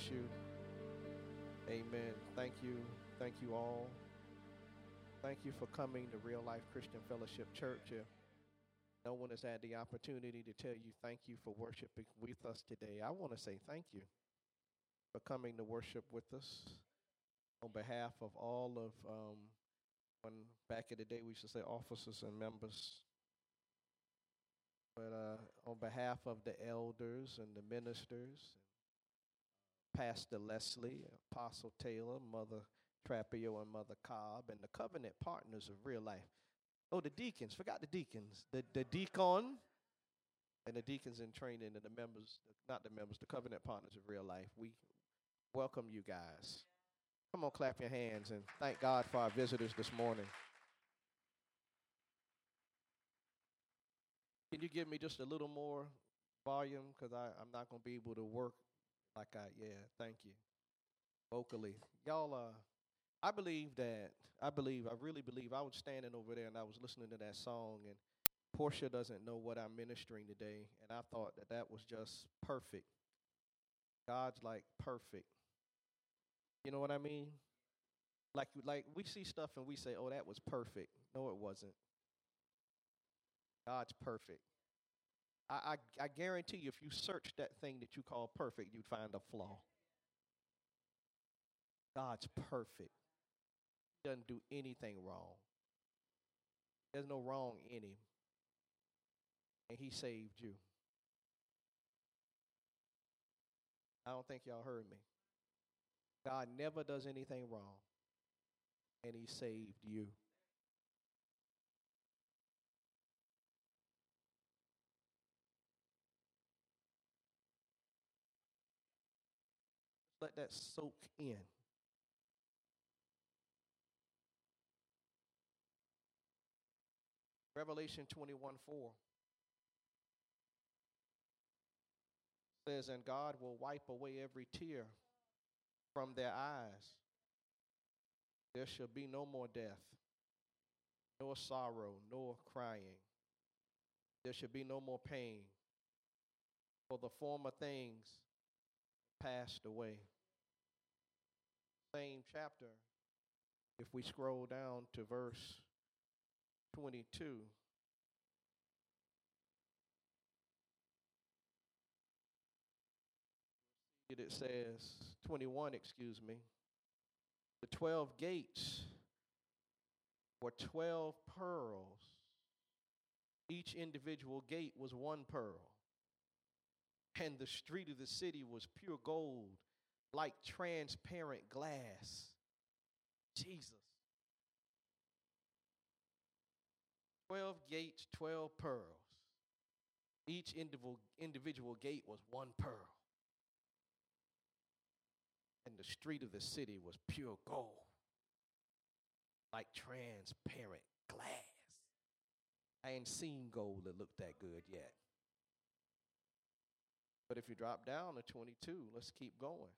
bless you. Amen. Thank you. Thank you all. Thank you for coming to Real Life Christian Fellowship Church. If no one has had the opportunity to tell you thank you for worshiping with us today, I want to say thank you for coming to worship with us on behalf of all of um, when back in the day we used to say officers and members but uh, on behalf of the elders and the ministers pastor leslie apostle taylor mother trapio and mother cobb and the covenant partners of real life oh the deacons forgot the deacons the, the deacon and the deacons in training and the members not the members the covenant partners of real life we welcome you guys Come on, clap your hands and thank God for our visitors this morning. Can you give me just a little more volume? Because I'm not going to be able to work like I, yeah, thank you. Vocally. Y'all, uh, I believe that, I believe, I really believe, I was standing over there and I was listening to that song, and Portia doesn't know what I'm ministering today, and I thought that that was just perfect. God's like perfect. You know what I mean? Like like we see stuff and we say, "Oh, that was perfect." No, it wasn't. God's perfect. I, I, I guarantee you, if you search that thing that you call perfect, you'd find a flaw. God's perfect. He doesn't do anything wrong. There's no wrong in him. And he saved you. I don't think y'all heard me. God never does anything wrong, and He saved you. Let that soak in. Revelation 21 4 says, And God will wipe away every tear from their eyes. There shall be no more death, nor sorrow, nor crying. There shall be no more pain, for the former things passed away. Same chapter, if we scroll down to verse 22. it says, 21, excuse me, the 12 gates were 12 pearls. Each individual gate was one pearl. And the street of the city was pure gold, like transparent glass. Jesus. 12 gates, 12 pearls. Each individual, individual gate was one pearl and the street of the city was pure gold, like transparent glass. I ain't seen gold that looked that good yet. But if you drop down to 22, let's keep going.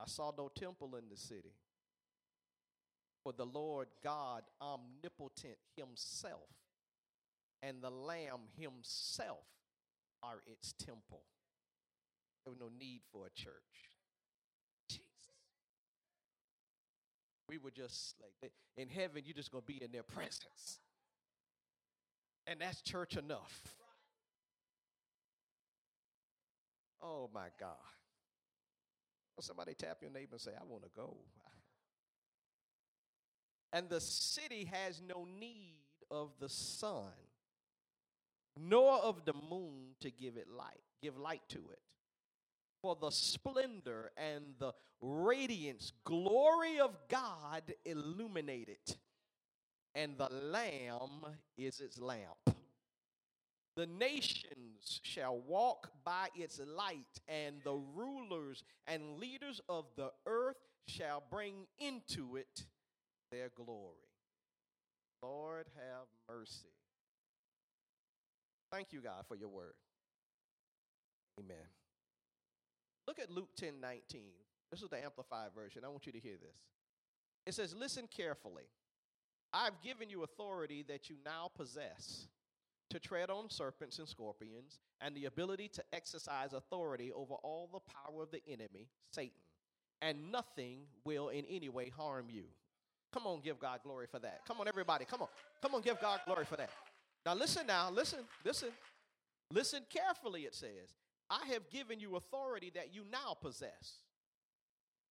I saw no temple in the city. For the Lord God omnipotent himself and the Lamb himself are its temple. There was no need for a church. Jesus. We were just like, in heaven, you're just going to be in their presence. And that's church enough. Oh my God. Somebody tap your neighbor and say, I want to go. And the city has no need of the sun, nor of the moon to give it light, give light to it for the splendor and the radiance, glory of God illuminate it. and the Lamb is its lamp. The nations shall walk by its light, and the rulers and leaders of the earth shall bring into it their glory. Lord, have mercy. Thank you, God, for your word. Amen. Look at Luke 10 19. This is the Amplified version. I want you to hear this. It says, Listen carefully. I've given you authority that you now possess to tread on serpents and scorpions, and the ability to exercise authority over all the power of the enemy, Satan, and nothing will in any way harm you. Come on, give God glory for that. Come on, everybody. Come on. Come on, give God glory for that. Now, listen now. Listen, listen. Listen carefully, it says. I have given you authority that you now possess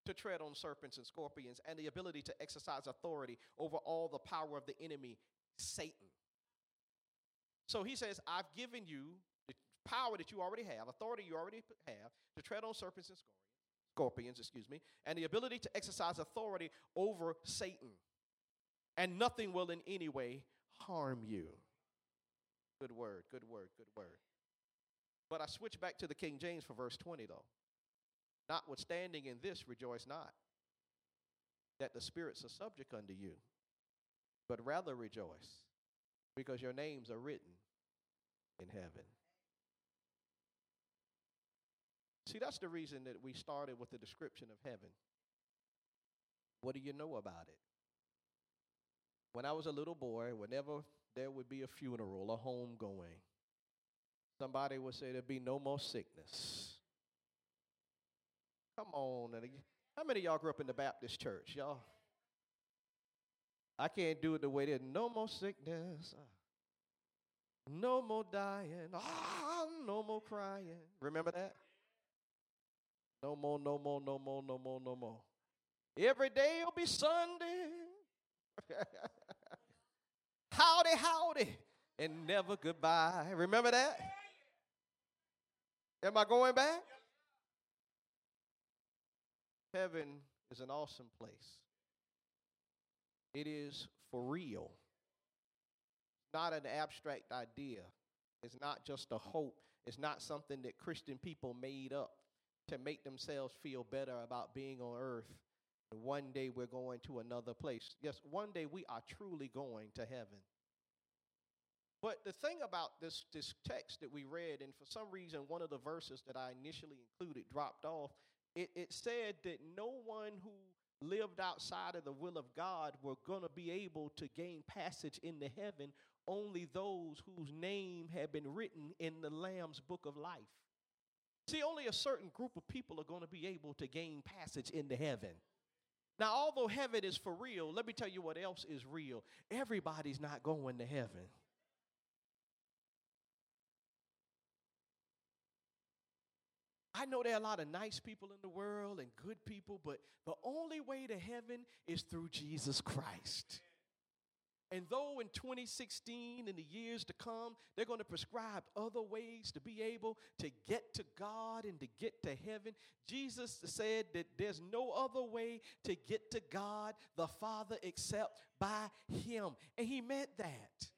to tread on serpents and scorpions and the ability to exercise authority over all the power of the enemy, Satan. So he says, I've given you the power that you already have, authority you already have to tread on serpents and scorpions, excuse me, and the ability to exercise authority over Satan. And nothing will in any way harm you. Good word, good word, good word. But I switch back to the King James for verse 20, though. Notwithstanding in this, rejoice not that the spirits are subject unto you, but rather rejoice because your names are written in heaven. See, that's the reason that we started with the description of heaven. What do you know about it? When I was a little boy, whenever there would be a funeral, a homegoing, somebody would say there'd be no more sickness. Come on. How many y'all grew up in the Baptist church? Y'all. I can't do it the way they no more sickness. No more dying. Ah, no more crying. Remember that? No more, no more, no more, no more, no more. Every day will be Sunday. howdy, howdy, and never goodbye. Remember that? Am I going back? Heaven is an awesome place. It is for real. Not an abstract idea. It's not just a hope. It's not something that Christian people made up to make themselves feel better about being on earth. One day we're going to another place. Yes, one day we are truly going to heaven. But the thing about this, this text that we read, and for some reason one of the verses that I initially included dropped off, it, it said that no one who lived outside of the will of God were going to be able to gain passage into heaven, only those whose name had been written in the Lamb's book of life. See, only a certain group of people are going to be able to gain passage into heaven. Now, although heaven is for real, let me tell you what else is real. Everybody's not going to heaven. I know there are a lot of nice people in the world and good people, but the only way to heaven is through Jesus Christ. And though in 2016 and the years to come, they're going to prescribe other ways to be able to get to God and to get to heaven, Jesus said that there's no other way to get to God the Father except by Him. And He meant that.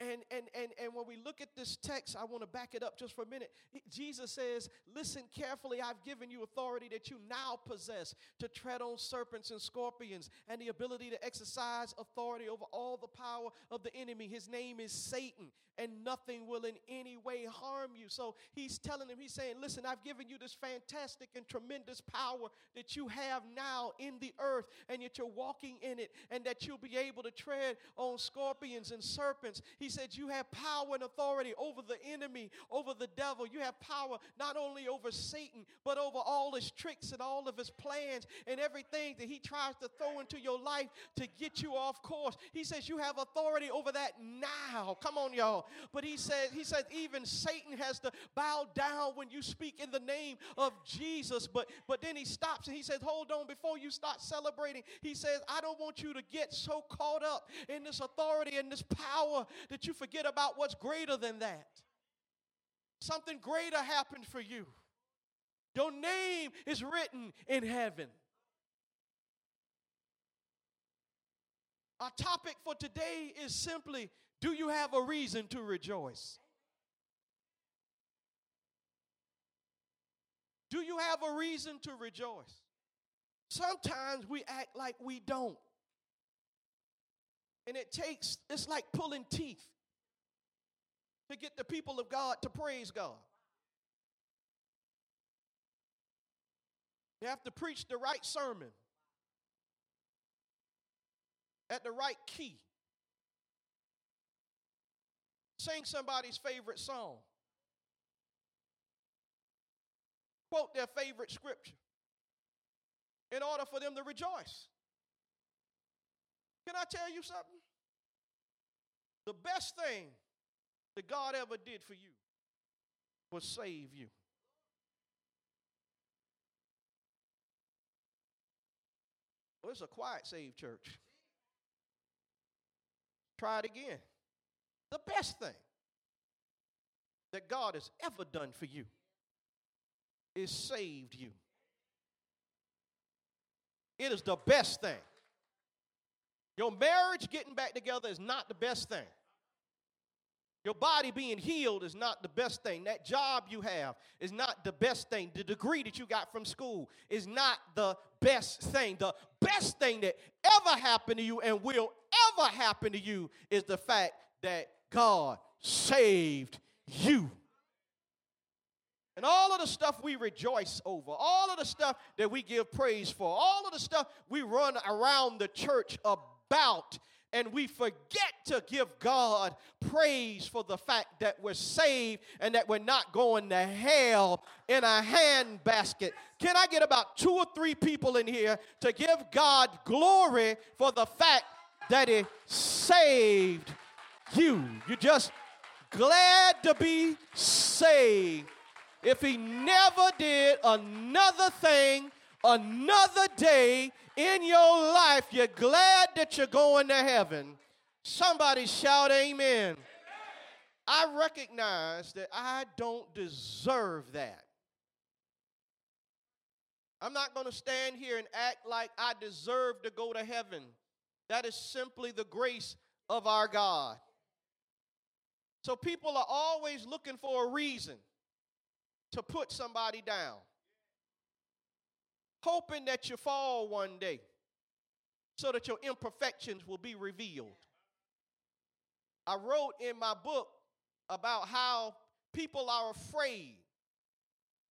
And, and, and, and when we look at this text, I want to back it up just for a minute. Jesus says, Listen carefully, I've given you authority that you now possess to tread on serpents and scorpions and the ability to exercise authority over all the power of the enemy. His name is Satan, and nothing will in any way harm you. So he's telling him, He's saying, Listen, I've given you this fantastic and tremendous power that you have now in the earth, and yet you're walking in it, and that you'll be able to tread on scorpions and serpents. He said, You have power and authority over the enemy, over the devil. You have power not only over Satan, but over all his tricks and all of his plans and everything that he tries to throw into your life to get you off course. He says, You have authority over that now. Come on, y'all. But he said, He said, even Satan has to bow down when you speak in the name of Jesus. But but then he stops and he says, Hold on, before you start celebrating, he says, I don't want you to get so caught up in this authority and this power that you forget about what's greater than that. Something greater happened for you. Your name is written in heaven. Our topic for today is simply Do you have a reason to rejoice? Do you have a reason to rejoice? Sometimes we act like we don't. And it takes, it's like pulling teeth to get the people of God to praise God. You have to preach the right sermon at the right key. Sing somebody's favorite song. Quote their favorite scripture in order for them to rejoice. Can I tell you something? The best thing that God ever did for you was save you. Well, it's a quiet save church. Try it again. The best thing that God has ever done for you is saved you. It is the best thing. Your marriage getting back together is not the best thing. Your body being healed is not the best thing. That job you have is not the best thing. The degree that you got from school is not the best thing. The best thing that ever happened to you and will ever happen to you is the fact that God saved you. And all of the stuff we rejoice over, all of the stuff that we give praise for, all of the stuff we run around the church about, and we forget to give God praise for the fact that we're saved and that we're not going to hell in a handbasket. Can I get about two or three people in here to give God glory for the fact that He saved you? You're just glad to be saved if he never did another thing, another day in your life, you're glad that you're going to heaven. Somebody shout, Amen. I recognize that I don't deserve that. I'm not going to stand here and act like I deserve to go to heaven. That is simply the grace of our God. So people are always looking for a reason to put somebody down, hoping that you fall one day so that your imperfections will be revealed. I wrote in my book about how people are afraid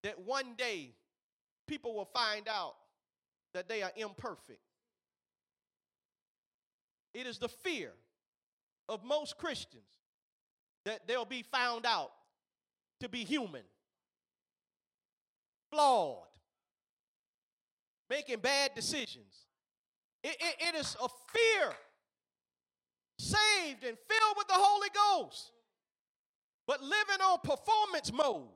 that one day people will find out that they are imperfect. It is the fear of most Christians that they'll be found out to be human flawed, making bad decisions. It, it, it is a fear, saved and filled with the Holy Ghost, but living on performance mode.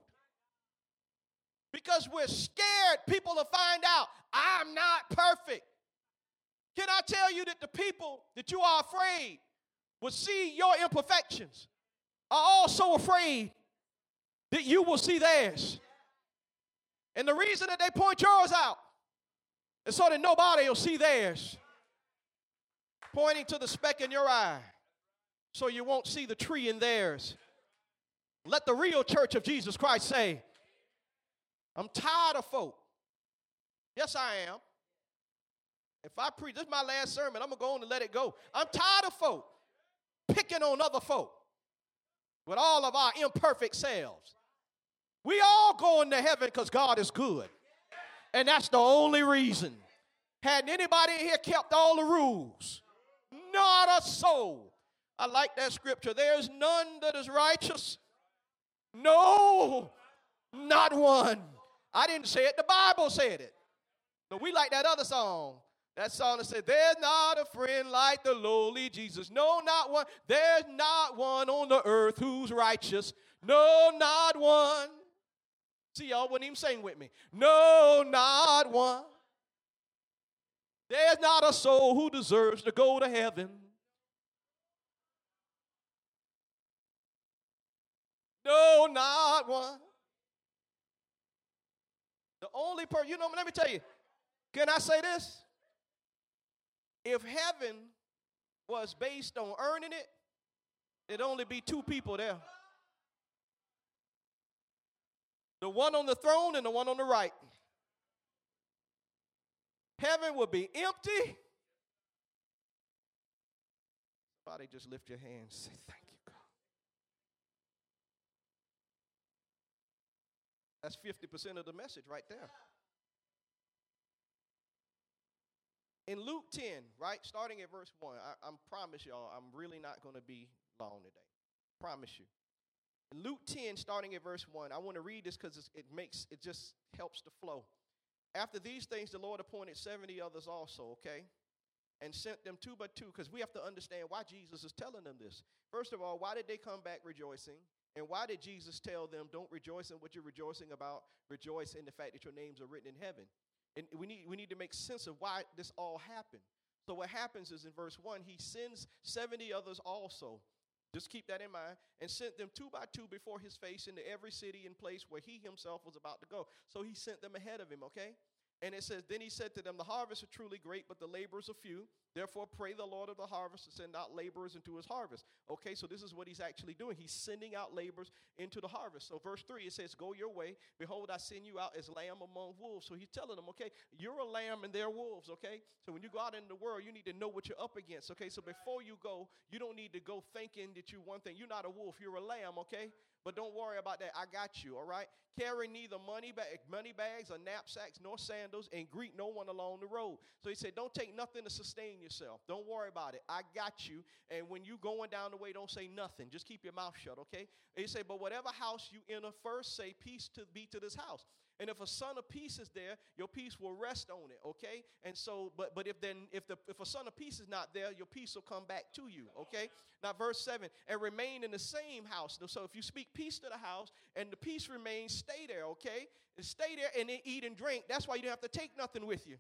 Because we're scared people will find out I'm not perfect. Can I tell you that the people that you are afraid will see your imperfections are also afraid that you will see theirs. And the reason that they point yours out is so that nobody will see theirs. Pointing to the speck in your eye so you won't see the tree in theirs. Let the real church of Jesus Christ say, I'm tired of folk. Yes, I am. If I preach, this is my last sermon, I'm going to go on and let it go. I'm tired of folk picking on other folk with all of our imperfect selves. We all going to heaven because God is good. And that's the only reason. Hadn't anybody in here kept all the rules? Not a soul. I like that scripture. There's none that is righteous. No, not one. I didn't say it, the Bible said it. But we like that other song. That song that said, There's not a friend like the lowly Jesus. No, not one. There's not one on the earth who's righteous. No, not one. See, y'all wouldn't even sing with me. No, not one. There's not a soul who deserves to go to heaven. No, not one. The only person, you know, let me tell you, can I say this? If heaven was based on earning it, it'd only be two people there the one on the throne and the one on the right. Heaven will be empty. Somebody just lift your hands say, Thank you, God. That's 50% of the message right there. In Luke 10, right, starting at verse 1, I, I promise y'all, I'm really not going to be long today. Promise you. Luke 10, starting at verse 1, I want to read this because it makes it just helps to flow. After these things, the Lord appointed 70 others also, okay? And sent them two by two, because we have to understand why Jesus is telling them this. First of all, why did they come back rejoicing? And why did Jesus tell them, don't rejoice in what you're rejoicing about, rejoice in the fact that your names are written in heaven? And we need, we need to make sense of why this all happened. So, what happens is in verse 1, he sends 70 others also. Just keep that in mind. And sent them two by two before his face into every city and place where he himself was about to go. So, he sent them ahead of him, okay? And it says, Then he said to them, The harvest are truly great, but the laborers are few. Therefore, pray the Lord of the harvest to send out laborers into his harvest. Okay, so this is what he's actually doing. He's sending out laborers into the harvest. So, verse 3, it says, Go your way. Behold, I send you out as lamb among wolves. So, he's telling them, okay, you're a lamb and they're wolves, okay? So, when you go out in the world, you need to know what you're up against, okay? So, before you go, you don't need to go thinking that you're one thing. You're not a wolf, you're a lamb, okay? But don't worry about that. I got you, all right? Carry neither money, bag, money bags or knapsacks nor sandals and greet no one along the road. So he said, Don't take nothing to sustain yourself. Don't worry about it. I got you. And when you going down the way, don't say nothing. Just keep your mouth shut, okay? He said, But whatever house you enter first, say peace to be to this house. And if a son of peace is there, your peace will rest on it, okay? And so, but but if then if the if a son of peace is not there, your peace will come back to you, okay? Now, verse 7, and remain in the same house. So if you speak peace to the house and the peace remains, stay there, okay? Stay there and then eat and drink. That's why you don't have to take nothing with you.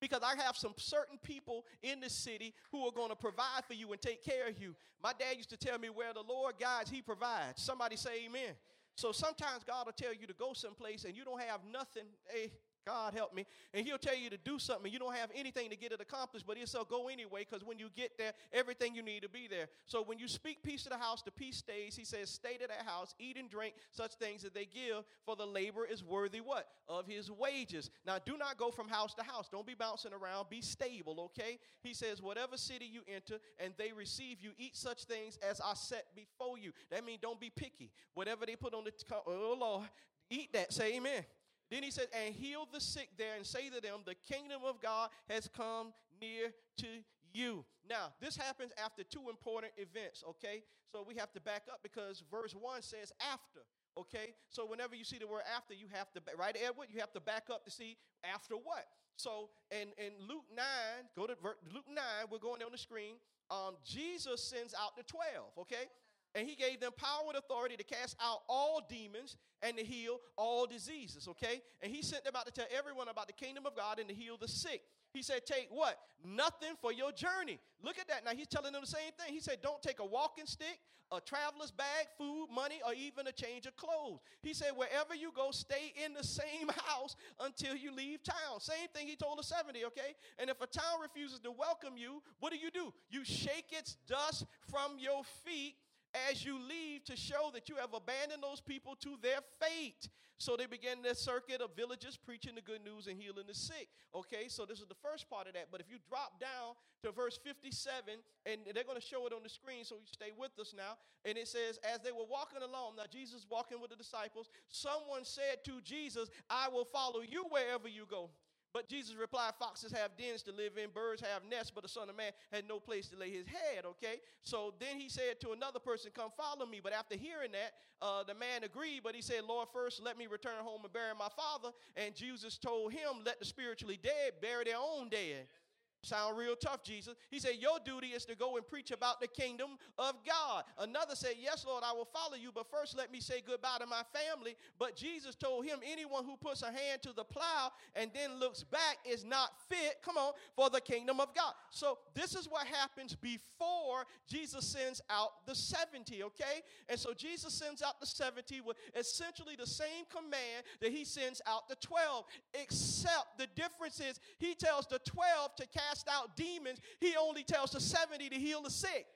Because I have some certain people in the city who are going to provide for you and take care of you. My dad used to tell me where the Lord guides, he provides. Somebody say amen. So sometimes God will tell you to go someplace and you don't have nothing. Hey, God help me. And he'll tell you to do something. You don't have anything to get it accomplished, but he'll go anyway, because when you get there, everything you need to be there. So when you speak peace to the house, the peace stays. He says, stay to that house, eat and drink such things that they give, for the labor is worthy what? Of his wages. Now do not go from house to house. Don't be bouncing around. Be stable, okay? He says, whatever city you enter and they receive you, eat such things as I set before you. That means don't be picky. Whatever they put on the, oh Lord, eat that. Say amen. Then he said, and heal the sick there and say to them, the kingdom of God has come near to you. Now, this happens after two important events, okay? So we have to back up because verse 1 says after, okay? So whenever you see the word after, you have to, right, Edward? You have to back up to see after what. So in, in Luke 9, go to Luke 9, we're going on the screen. Um, Jesus sends out the 12, okay? And he gave them power and authority to cast out all demons and to heal all diseases, okay? And he sent them out to tell everyone about the kingdom of God and to heal the sick. He said, Take what? Nothing for your journey. Look at that. Now he's telling them the same thing. He said, Don't take a walking stick, a traveler's bag, food, money, or even a change of clothes. He said, Wherever you go, stay in the same house until you leave town. Same thing he told the 70, okay? And if a town refuses to welcome you, what do you do? You shake its dust from your feet as you leave to show that you have abandoned those people to their fate. So they began their circuit of villages preaching the good news and healing the sick. Okay, so this is the first part of that. But if you drop down to verse 57, and they're going to show it on the screen, so you stay with us now. And it says, As they were walking along, now Jesus walking with the disciples, someone said to Jesus, I will follow you wherever you go. But Jesus replied, Foxes have dens to live in, birds have nests, but the Son of Man had no place to lay his head. Okay? So then he said to another person, Come follow me. But after hearing that, uh, the man agreed, but he said, Lord, first let me return home and bury my father. And Jesus told him, Let the spiritually dead bury their own dead. Sound real tough, Jesus. He said, Your duty is to go and preach about the kingdom of God. Another said, Yes, Lord, I will follow you, but first let me say goodbye to my family. But Jesus told him, Anyone who puts a hand to the plow and then looks back is not fit, come on, for the kingdom of God. So this is what happens before Jesus sends out the 70, okay? And so Jesus sends out the 70 with essentially the same command that he sends out the 12, except the difference is he tells the 12 to cast cast out demons, he only tells the 70 to heal the sick.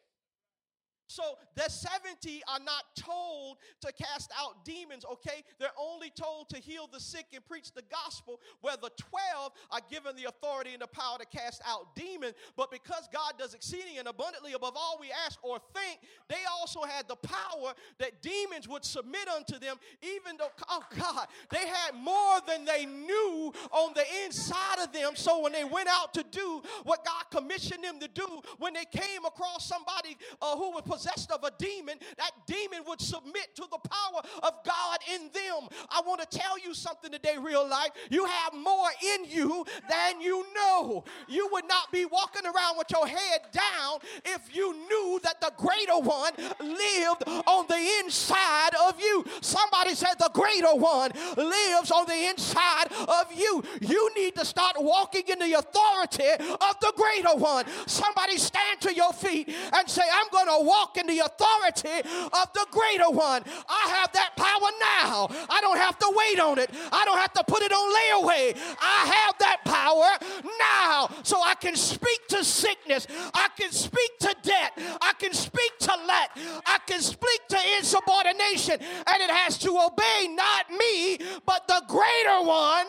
So the 70 are not told to cast out demons, okay? They're only told to heal the sick and preach the gospel, where the 12 are given the authority and the power to cast out demons. But because God does exceeding and abundantly above all we ask or think, they also had the power that demons would submit unto them, even though, oh God, they had more than they knew on the inside of them. So when they went out to do what God commissioned them to do, when they came across somebody uh, who was possessed of a demon, that demon would submit to the power of God in them. I want to tell you something today, real life. You have more in you than you know. You would not be walking around with your head down if you knew that the greater one lived on the inside of you. Somebody said the greater one lives on the inside of you. You need to start walking in the authority of the greater one. Somebody stand to your feet and say, I'm going to walk in the authority of the greater one. I have that power now. I don't have to wait on it, I don't have to put it on layaway. I have that power now so I can speak to sickness, I can speak to debt, I can speak to let, I can speak to insubordination, and it has to obey not me, but the greater one.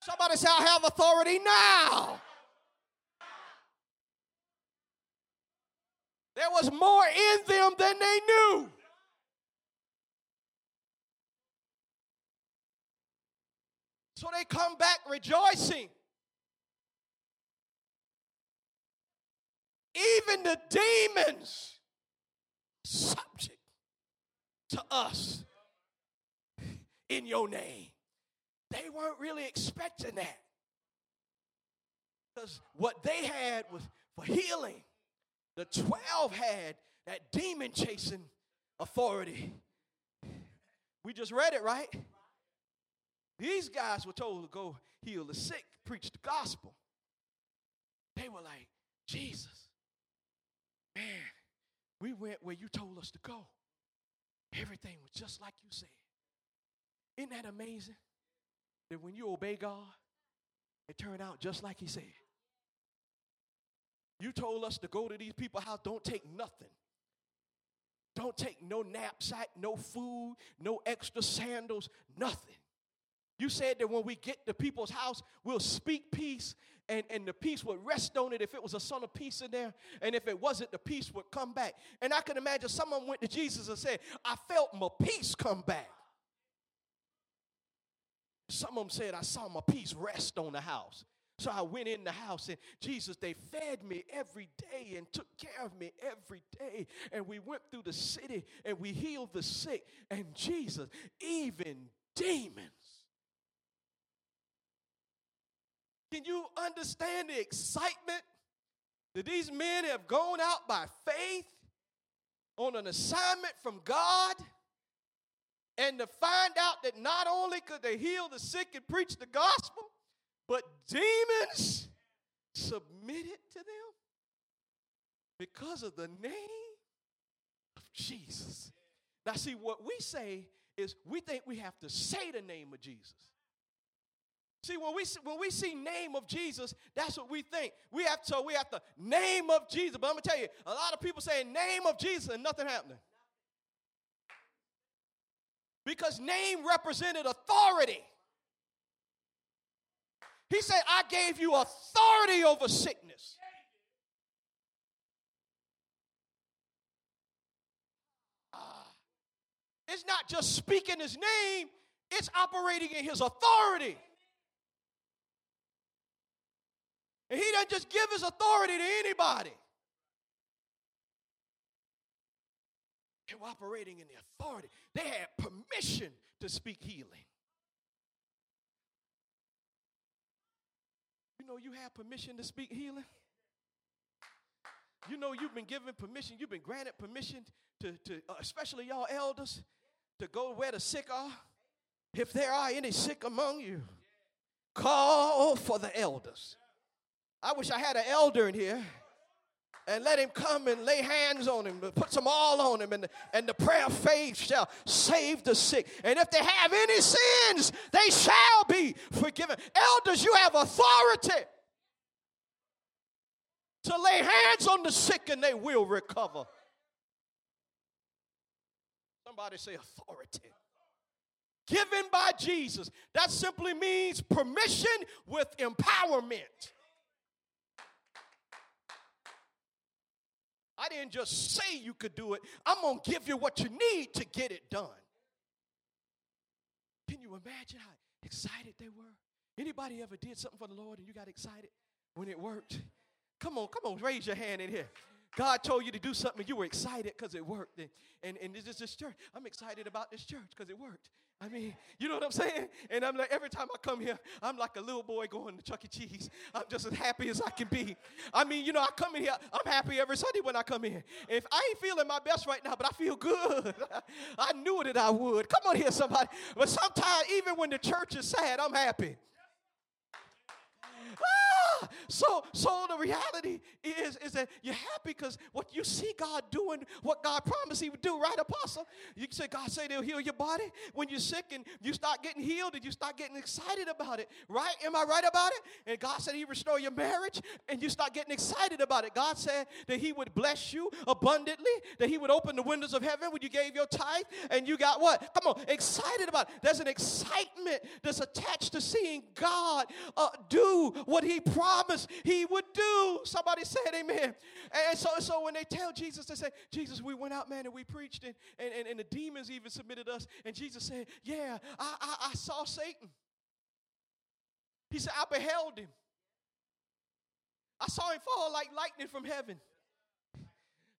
Somebody say, I have authority now. There was more in them than they knew. So they come back rejoicing. Even the demons subject to us in your name. They weren't really expecting that. Because what they had was for healing. The 12 had that demon chasing authority. We just read it, right? These guys were told to go heal the sick, preach the gospel. They were like, Jesus, man, we went where you told us to go. Everything was just like you said. Isn't that amazing? That when you obey God, it turned out just like He said. You told us to go to these people's house, don't take nothing. Don't take no knapsack, no food, no extra sandals, nothing. You said that when we get to people's house, we'll speak peace and, and the peace would rest on it if it was a son of peace in there. And if it wasn't, the peace would come back. And I can imagine someone went to Jesus and said, I felt my peace come back. Some of them said, I saw my peace rest on the house. So I went in the house and Jesus, they fed me every day and took care of me every day. And we went through the city and we healed the sick. And Jesus, even demons. Can you understand the excitement that these men have gone out by faith on an assignment from God? And to find out that not only could they heal the sick and preach the gospel, but demons submitted to them because of the name of Jesus. Now, see, what we say is we think we have to say the name of Jesus. See, when we when we see name of Jesus, that's what we think. We have to we have the name of Jesus. But I'm gonna tell you, a lot of people say name of Jesus and nothing happening. Because name represented authority. He said, I gave you authority over sickness. Ah. It's not just speaking his name, it's operating in his authority. And he doesn't just give his authority to anybody. They were operating in the authority. They had permission to speak healing. Know, you have permission to speak healing. You know, you've been given permission, you've been granted permission to, to uh, especially y'all elders, to go where the sick are. If there are any sick among you, call for the elders. I wish I had an elder in here and let him come and lay hands on him, put some oil on him, and, and the prayer of faith shall save the sick. And if they have any sins, they shall be forgiven. Elders, you have authority to lay hands on the sick and they will recover. Somebody say authority. Given by Jesus. That simply means permission with empowerment. I didn't just say you could do it. I'm going to give you what you need to get it done. Can you imagine how excited they were? Anybody ever did something for the Lord and you got excited when it worked? Come on, come on, raise your hand in here. God told you to do something, you were excited because it worked. And, and, and this is this church. I'm excited about this church because it worked. I mean, you know what I'm saying? And I'm like, every time I come here, I'm like a little boy going to Chuck E. Cheese. I'm just as happy as I can be. I mean, you know, I come in here, I'm happy every Sunday when I come in. If I ain't feeling my best right now, but I feel good, I knew that I would. Come on here, somebody. But sometimes, even when the church is sad, I'm happy. So, so the reality is, is that you're happy because what you see God doing, what God promised He would do, right, Apostle? You say, God say they'll heal your body when you're sick and you start getting healed and you start getting excited about it, right? Am I right about it? And God said He restore your marriage and you start getting excited about it. God said that He would bless you abundantly, that He would open the windows of heaven when you gave your tithe and you got what? Come on, excited about it. There's an excitement that's attached to seeing God uh, do what He promised he would do. Somebody said amen. And so, so when they tell Jesus, they say, Jesus, we went out, man, and we preached, and, and, and the demons even submitted us. And Jesus said, Yeah, I, I, I saw Satan. He said, I beheld him. I saw him fall like lightning from heaven.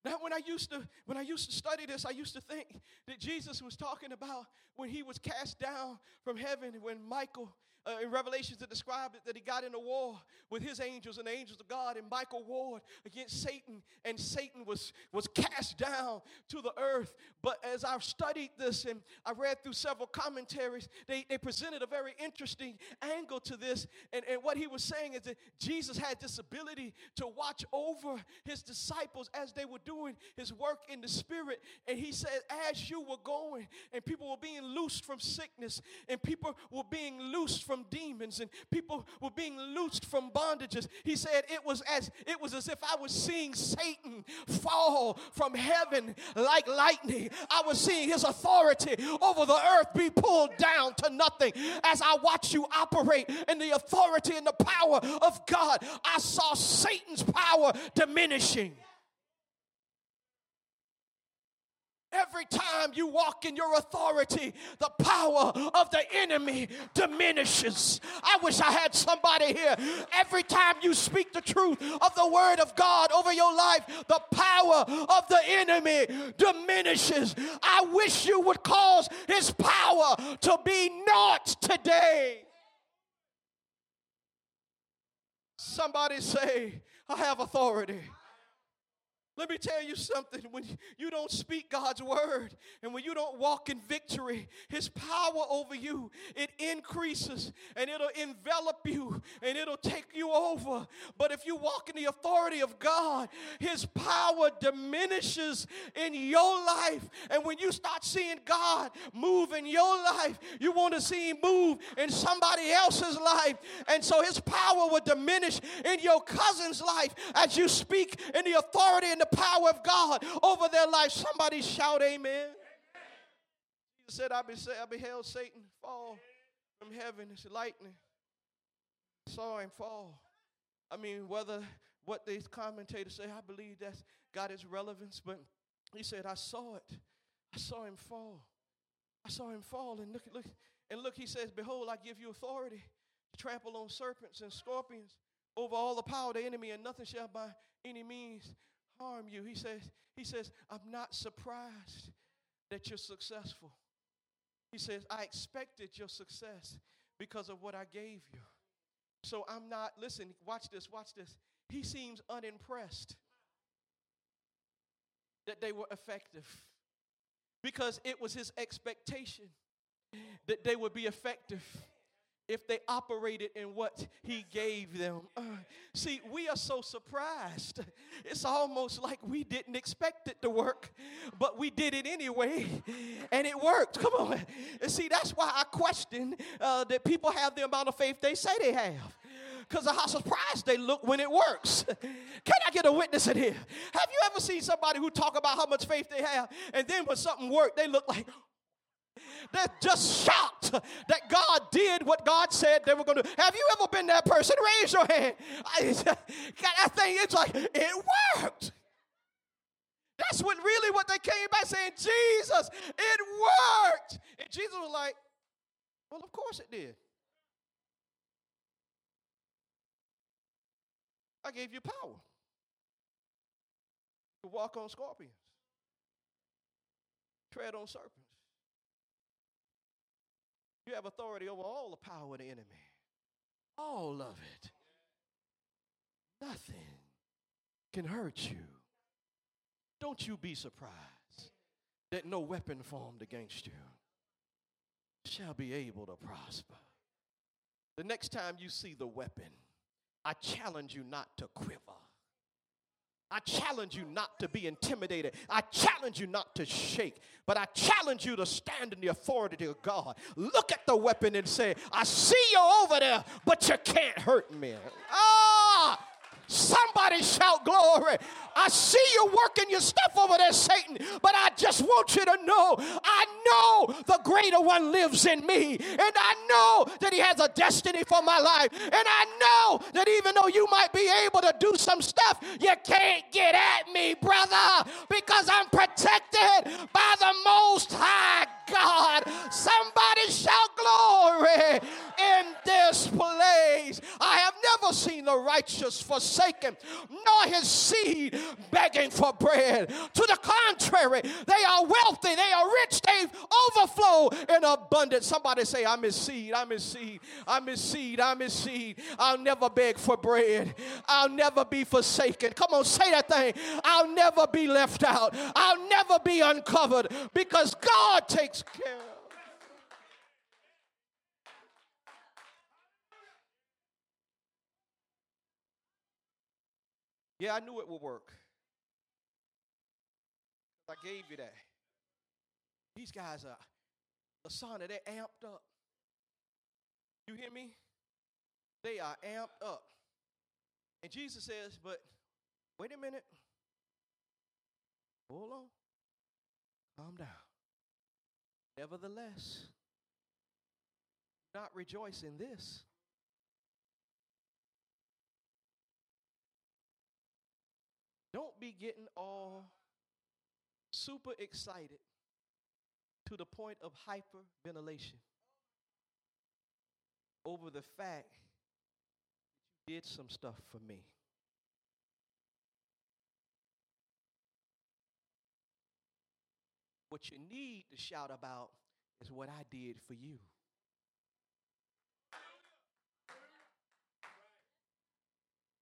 Now, when I used to when I used to study this, I used to think that Jesus was talking about when he was cast down from heaven, when Michael uh, in Revelations that described it that he got in a war with his angels and the angels of God, and Michael warred against Satan, and Satan was, was cast down to the earth. But as I've studied this and I read through several commentaries, they, they presented a very interesting angle to this. And, and what he was saying is that Jesus had this ability to watch over his disciples as they were doing his work in the spirit. And he said, as you were going, and people were being loosed from sickness, and people were being loosed from from demons and people were being loosed from bondages. He said it was as it was as if I was seeing Satan fall from heaven like lightning. I was seeing his authority over the earth be pulled down to nothing. As I watch you operate in the authority and the power of God, I saw Satan's power diminishing. Every time you walk in your authority, the power of the enemy diminishes. I wish I had somebody here. Every time you speak the truth of the word of God over your life, the power of the enemy diminishes. I wish you would cause his power to be naught today. Somebody say, I have authority. Let me tell you something. When you don't speak God's word and when you don't walk in victory, his power over you, it increases and it'll envelop you and it'll take you over. But if you walk in the authority of God, his power diminishes in your life. And when you start seeing God move in your life, you want to see him move in somebody else's life. And so his power will diminish in your cousin's life as you speak in the authority and the power of God over their life. Somebody shout, Amen. Jesus said, I beheld Satan fall from heaven as lightning. Saw him fall. I mean, whether what these commentators say, I believe that's got its relevance, but he said, I saw it. I saw him fall. I saw him fall. And look, look, and look, he says, Behold, I give you authority to trample on serpents and scorpions over all the power of the enemy, and nothing shall by any means you. He says, he says, I'm not surprised that you're successful. He says, I expected your success because of what I gave you. So I'm not, listen, watch this, watch this. He seems unimpressed that they were effective because it was his expectation that they would be effective if they operated in what he gave them. Uh, see, we are so surprised. It's almost like we didn't expect it to work, but we did it anyway, and it worked. Come on. See, that's why I question uh, that people have the amount of faith they say they have because of how surprised they look when it works. Can I get a witness in here? Have you ever seen somebody who talk about how much faith they have, and then when something worked, they look like, they're just shocked that God did what God said they were going to. Have you ever been that person? Raise your hand. I, that thing, it's like, it worked. That's what really what they came back saying, Jesus, it worked. And Jesus was like, well, of course it did. I gave you power. to walk on scorpions, tread on serpents. You have authority over all the power of the enemy, all of it. Nothing can hurt you. Don't you be surprised that no weapon formed against you shall be able to prosper. The next time you see the weapon, I challenge you not to quiver. I challenge you not to be intimidated. I challenge you not to shake, but I challenge you to stand in the authority of God. Look at the weapon and say, I see you over there, but you can't hurt me. Ah! Somebody shout glory. I see you working your stuff over there, Satan, but I just want you to know I know the greater one lives in me, and I know that he has a destiny for my life, and I know that even though you might be able to do some stuff, you can't get at me, brother, because I'm protected by the Most High God. Somebody shout glory in this place. I have never seen the righteous forsaken, nor his seed begging for bread. To the contrary, they are wealthy, they are rich, they overflow in abundance. Somebody say, I'm his seed, I'm his seed, I'm his seed, I'm his seed. I'll never beg for bread, I'll never be forsaken. Come on, say that thing. I'll never be left out, I'll never be uncovered because God takes care. Yeah, I knew it would work. I gave you that. These guys are, Lasana, they're amped up. You hear me? They are amped up. And Jesus says, but wait a minute. Hold on. Calm down. Nevertheless, not rejoice in this. Don't be getting all super excited to the point of hyperventilation over the fact that you did some stuff for me. What you need to shout about is what I did for you.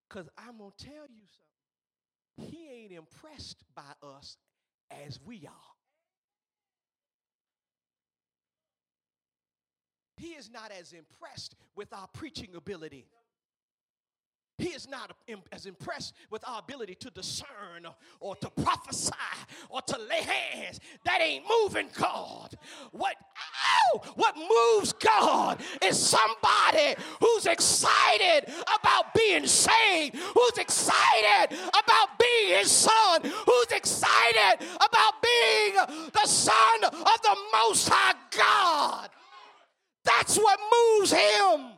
Because I'm going to tell you something. He ain't impressed by us as we are. He is not as impressed with our preaching ability. He is not as impressed with our ability to discern or to prophesy or to lay hands. That ain't moving God. What ow, what moves God is somebody who's excited about being saved, who's excited about being his son, who's excited about being the son of the most high God. That's what moves him.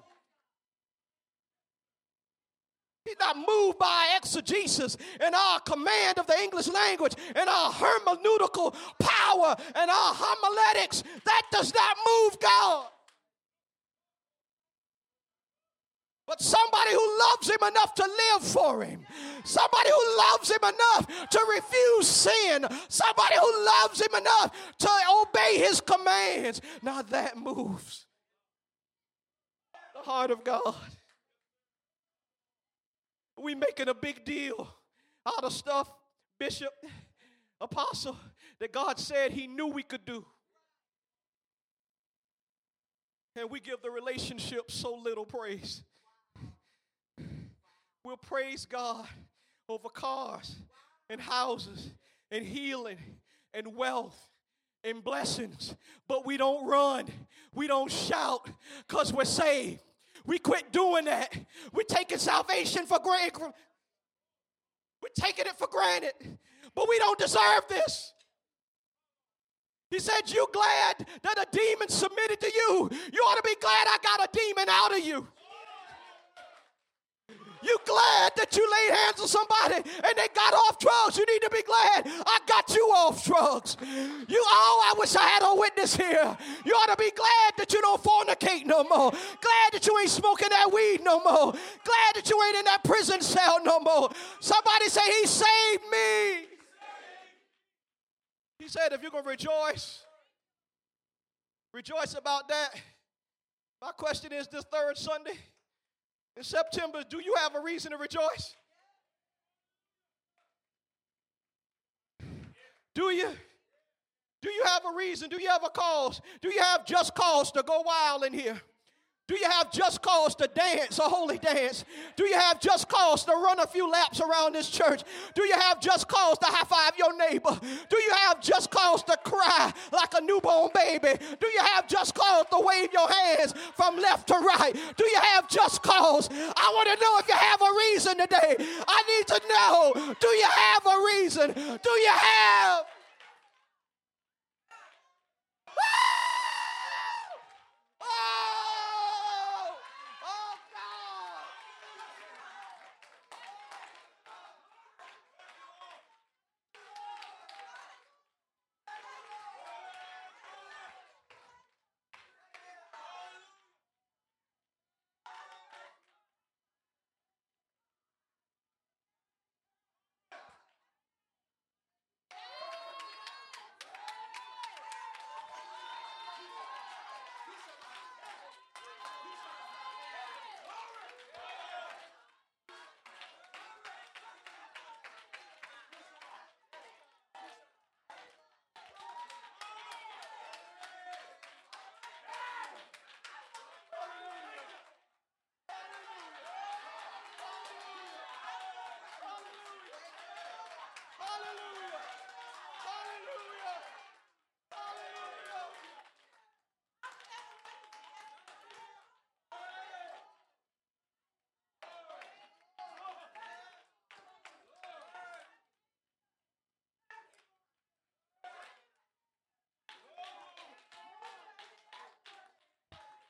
He's not moved by exegesis and our command of the English language and our hermeneutical power and our homiletics. That does not move God. But somebody who loves him enough to live for him. Somebody who loves him enough to refuse sin. Somebody who loves him enough to obey his commands. Now that moves heart of God. We making a big deal out of stuff, Bishop, Apostle, that God said He knew we could do. And we give the relationship so little praise. We'll praise God over cars and houses and healing and wealth and blessings, but we don't run, we don't shout because we're saved. We quit doing that. We're taking salvation for granted. We're taking it for granted. But we don't deserve this. He said, You glad that a demon submitted to you? You ought to be glad I got a demon out of you. You glad that you laid hands on somebody and they got off drugs. You need to be glad I got you off drugs. You oh, I wish I had a witness here. You ought to be glad that you don't fornicate no more. Glad that you ain't smoking that weed no more. Glad that you ain't in that prison cell no more. Somebody say he saved me. He said, if you're going to rejoice, rejoice about that. My question is this third Sunday in September, do you have a reason to rejoice? Do you? Do you have a reason? Do you have a cause? Do you have just cause to go wild in here? Do you have just cause to dance a holy dance? Do you have just cause to run a few laps around this church? Do you have just cause to high five your neighbor? Do you have just cause to cry like a newborn baby? Do you have just cause to wave your hands from left to right? Do you have just cause? I want to know if you have a reason today. I need to know do you have a reason? Do you have?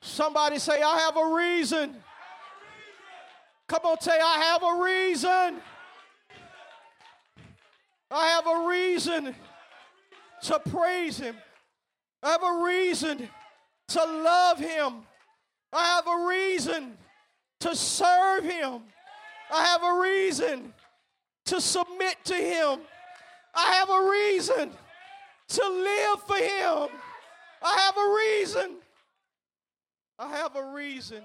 Somebody say, I have a reason. Come on, say, I have a reason. I have a reason to praise Him. I have a reason to love Him. I have a reason to serve Him. I have a reason to submit to Him. I have a reason to live for Him. I have a reason I have a reason,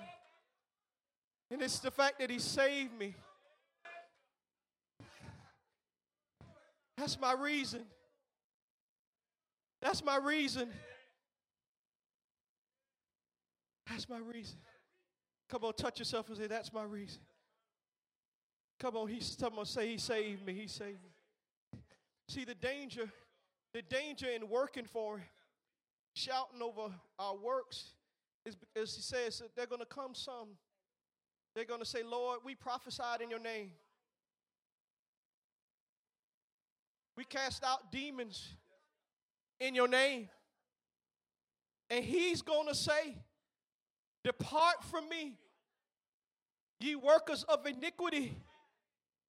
and it's the fact that He saved me. That's my reason. That's my reason. That's my reason. Come on, touch yourself and say, That's my reason. Come on, he's someone say he saved me. He saved me. See the danger, the danger in working for him, shouting over our works is he says they're going to come some. They're going to say, Lord, we prophesied in your name. We cast out demons in your name. And he's going to say, Depart from me, ye workers of iniquity.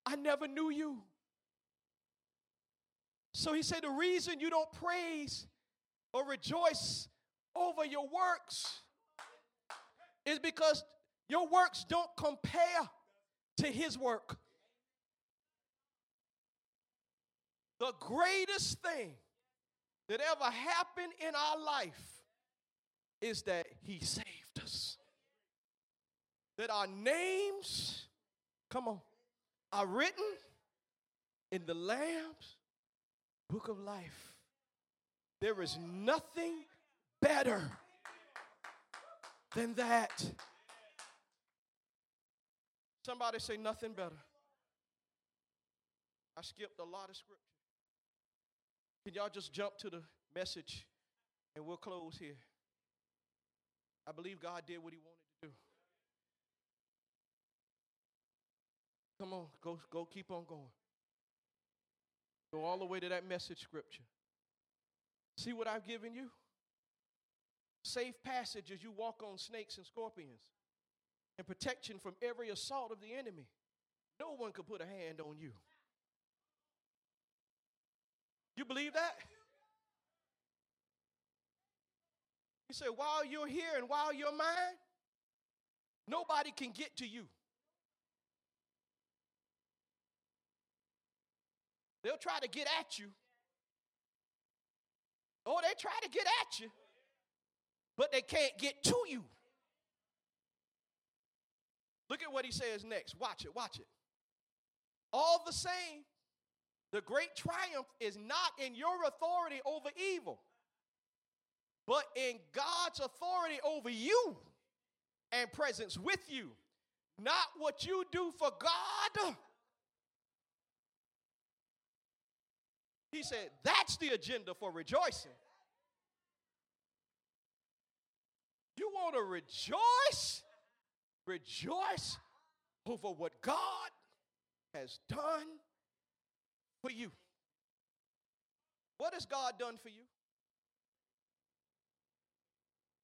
I never knew you. So he said, The reason you don't praise or rejoice over your works is because your works don't compare to his work. The greatest thing that ever happened in our life is that he saved us. That our names, come on, are written in the Lamb's book of life. There is nothing better than that. Somebody say nothing better. I skipped a lot of scripture. Can y'all just jump to the message and we'll close here? I believe God did what he wanted to do. Come on, go, go keep on going. Go all the way to that message scripture. See what I've given you? Safe passage as you walk on snakes and scorpions, and protection from every assault of the enemy. No one could put a hand on you. You believe that? He said, while you're here and while you're mine, nobody can get to you. They'll try to get at you, Oh, they try to get at you, but they can't get to you. Look at what he says next. Watch it, watch it. All the same, the great triumph is not in your authority over evil, but in God's authority over you and presence with you. Not what you do for God. He said, that's the agenda for rejoicing. You want to rejoice? Rejoice over what God has done for you. What has God done for you?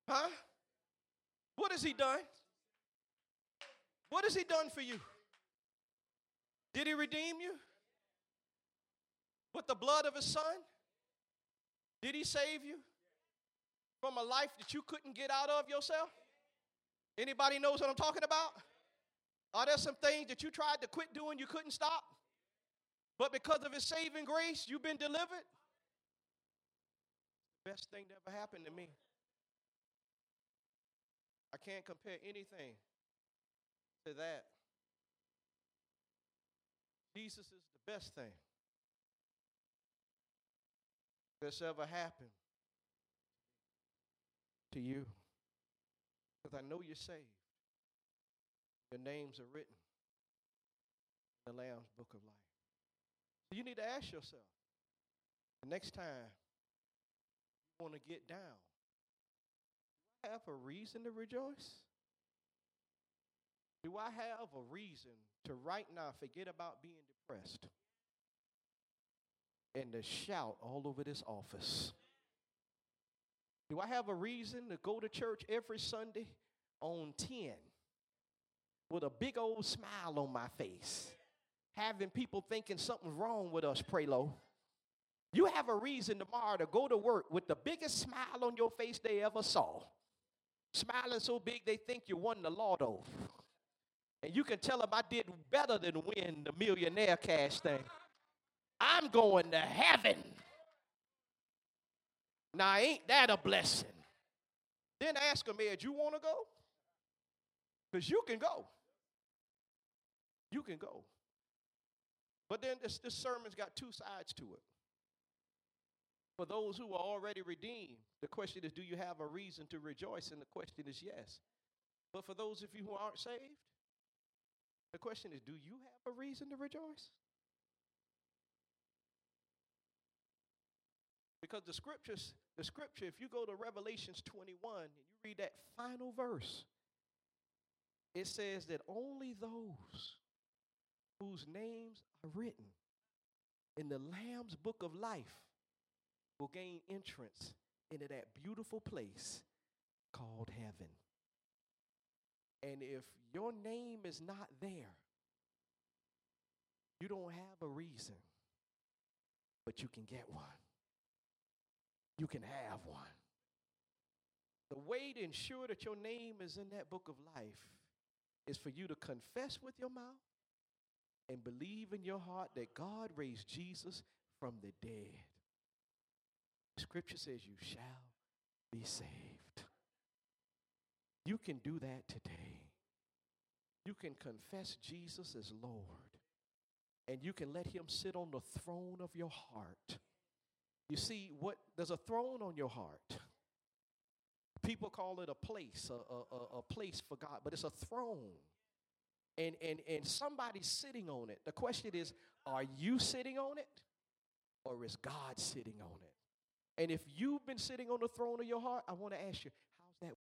Huh? What has He done? What has He done for you? Did He redeem you? With the blood of His Son? Did He save you from a life that you couldn't get out of yourself? Anybody knows what I'm talking about? Are there some things that you tried to quit doing you couldn't stop? But because of his saving grace, you've been delivered? Best thing that ever happened to me. I can't compare anything to that. Jesus is the best thing that's ever happened to you. Because I know you're saved. Your names are written in the Lamb's book of life. So you need to ask yourself the next time you want to get down, do I have a reason to rejoice? Do I have a reason to right now forget about being depressed and to shout all over this office? Do I have a reason to go to church every Sunday on 10 with a big old smile on my face, having people thinking something's wrong with us, Prelo? You have a reason tomorrow to go to work with the biggest smile on your face they ever saw. Smiling so big they think you won the lotto. And you can tell them I did better than win the millionaire cash thing. I'm going to heaven. Now, ain't that a blessing? Then ask him, Ed, you want to go? Because you can go. You can go. But then this, this sermon's got two sides to it. For those who are already redeemed, the question is, do you have a reason to rejoice? And the question is yes. But for those of you who aren't saved, the question is, do you have a reason to rejoice? Because the scriptures, the scripture, if you go to Revelations 21 and you read that final verse, it says that only those whose names are written in the Lamb's book of life will gain entrance into that beautiful place called heaven. And if your name is not there, you don't have a reason, but you can get one you can have one. The way to ensure that your name is in that book of life is for you to confess with your mouth and believe in your heart that God raised Jesus from the dead. Scripture says you shall be saved. You can do that today. You can confess Jesus as Lord, and you can let Him sit on the throne of your heart you see, what there's a throne on your heart. People call it a place, a, a, a place for God, but it's a throne. And, and, and somebody's sitting on it. The question is, are you sitting on it? Or is God sitting on it? And if you've been sitting on the throne of your heart, I want to ask you, how's that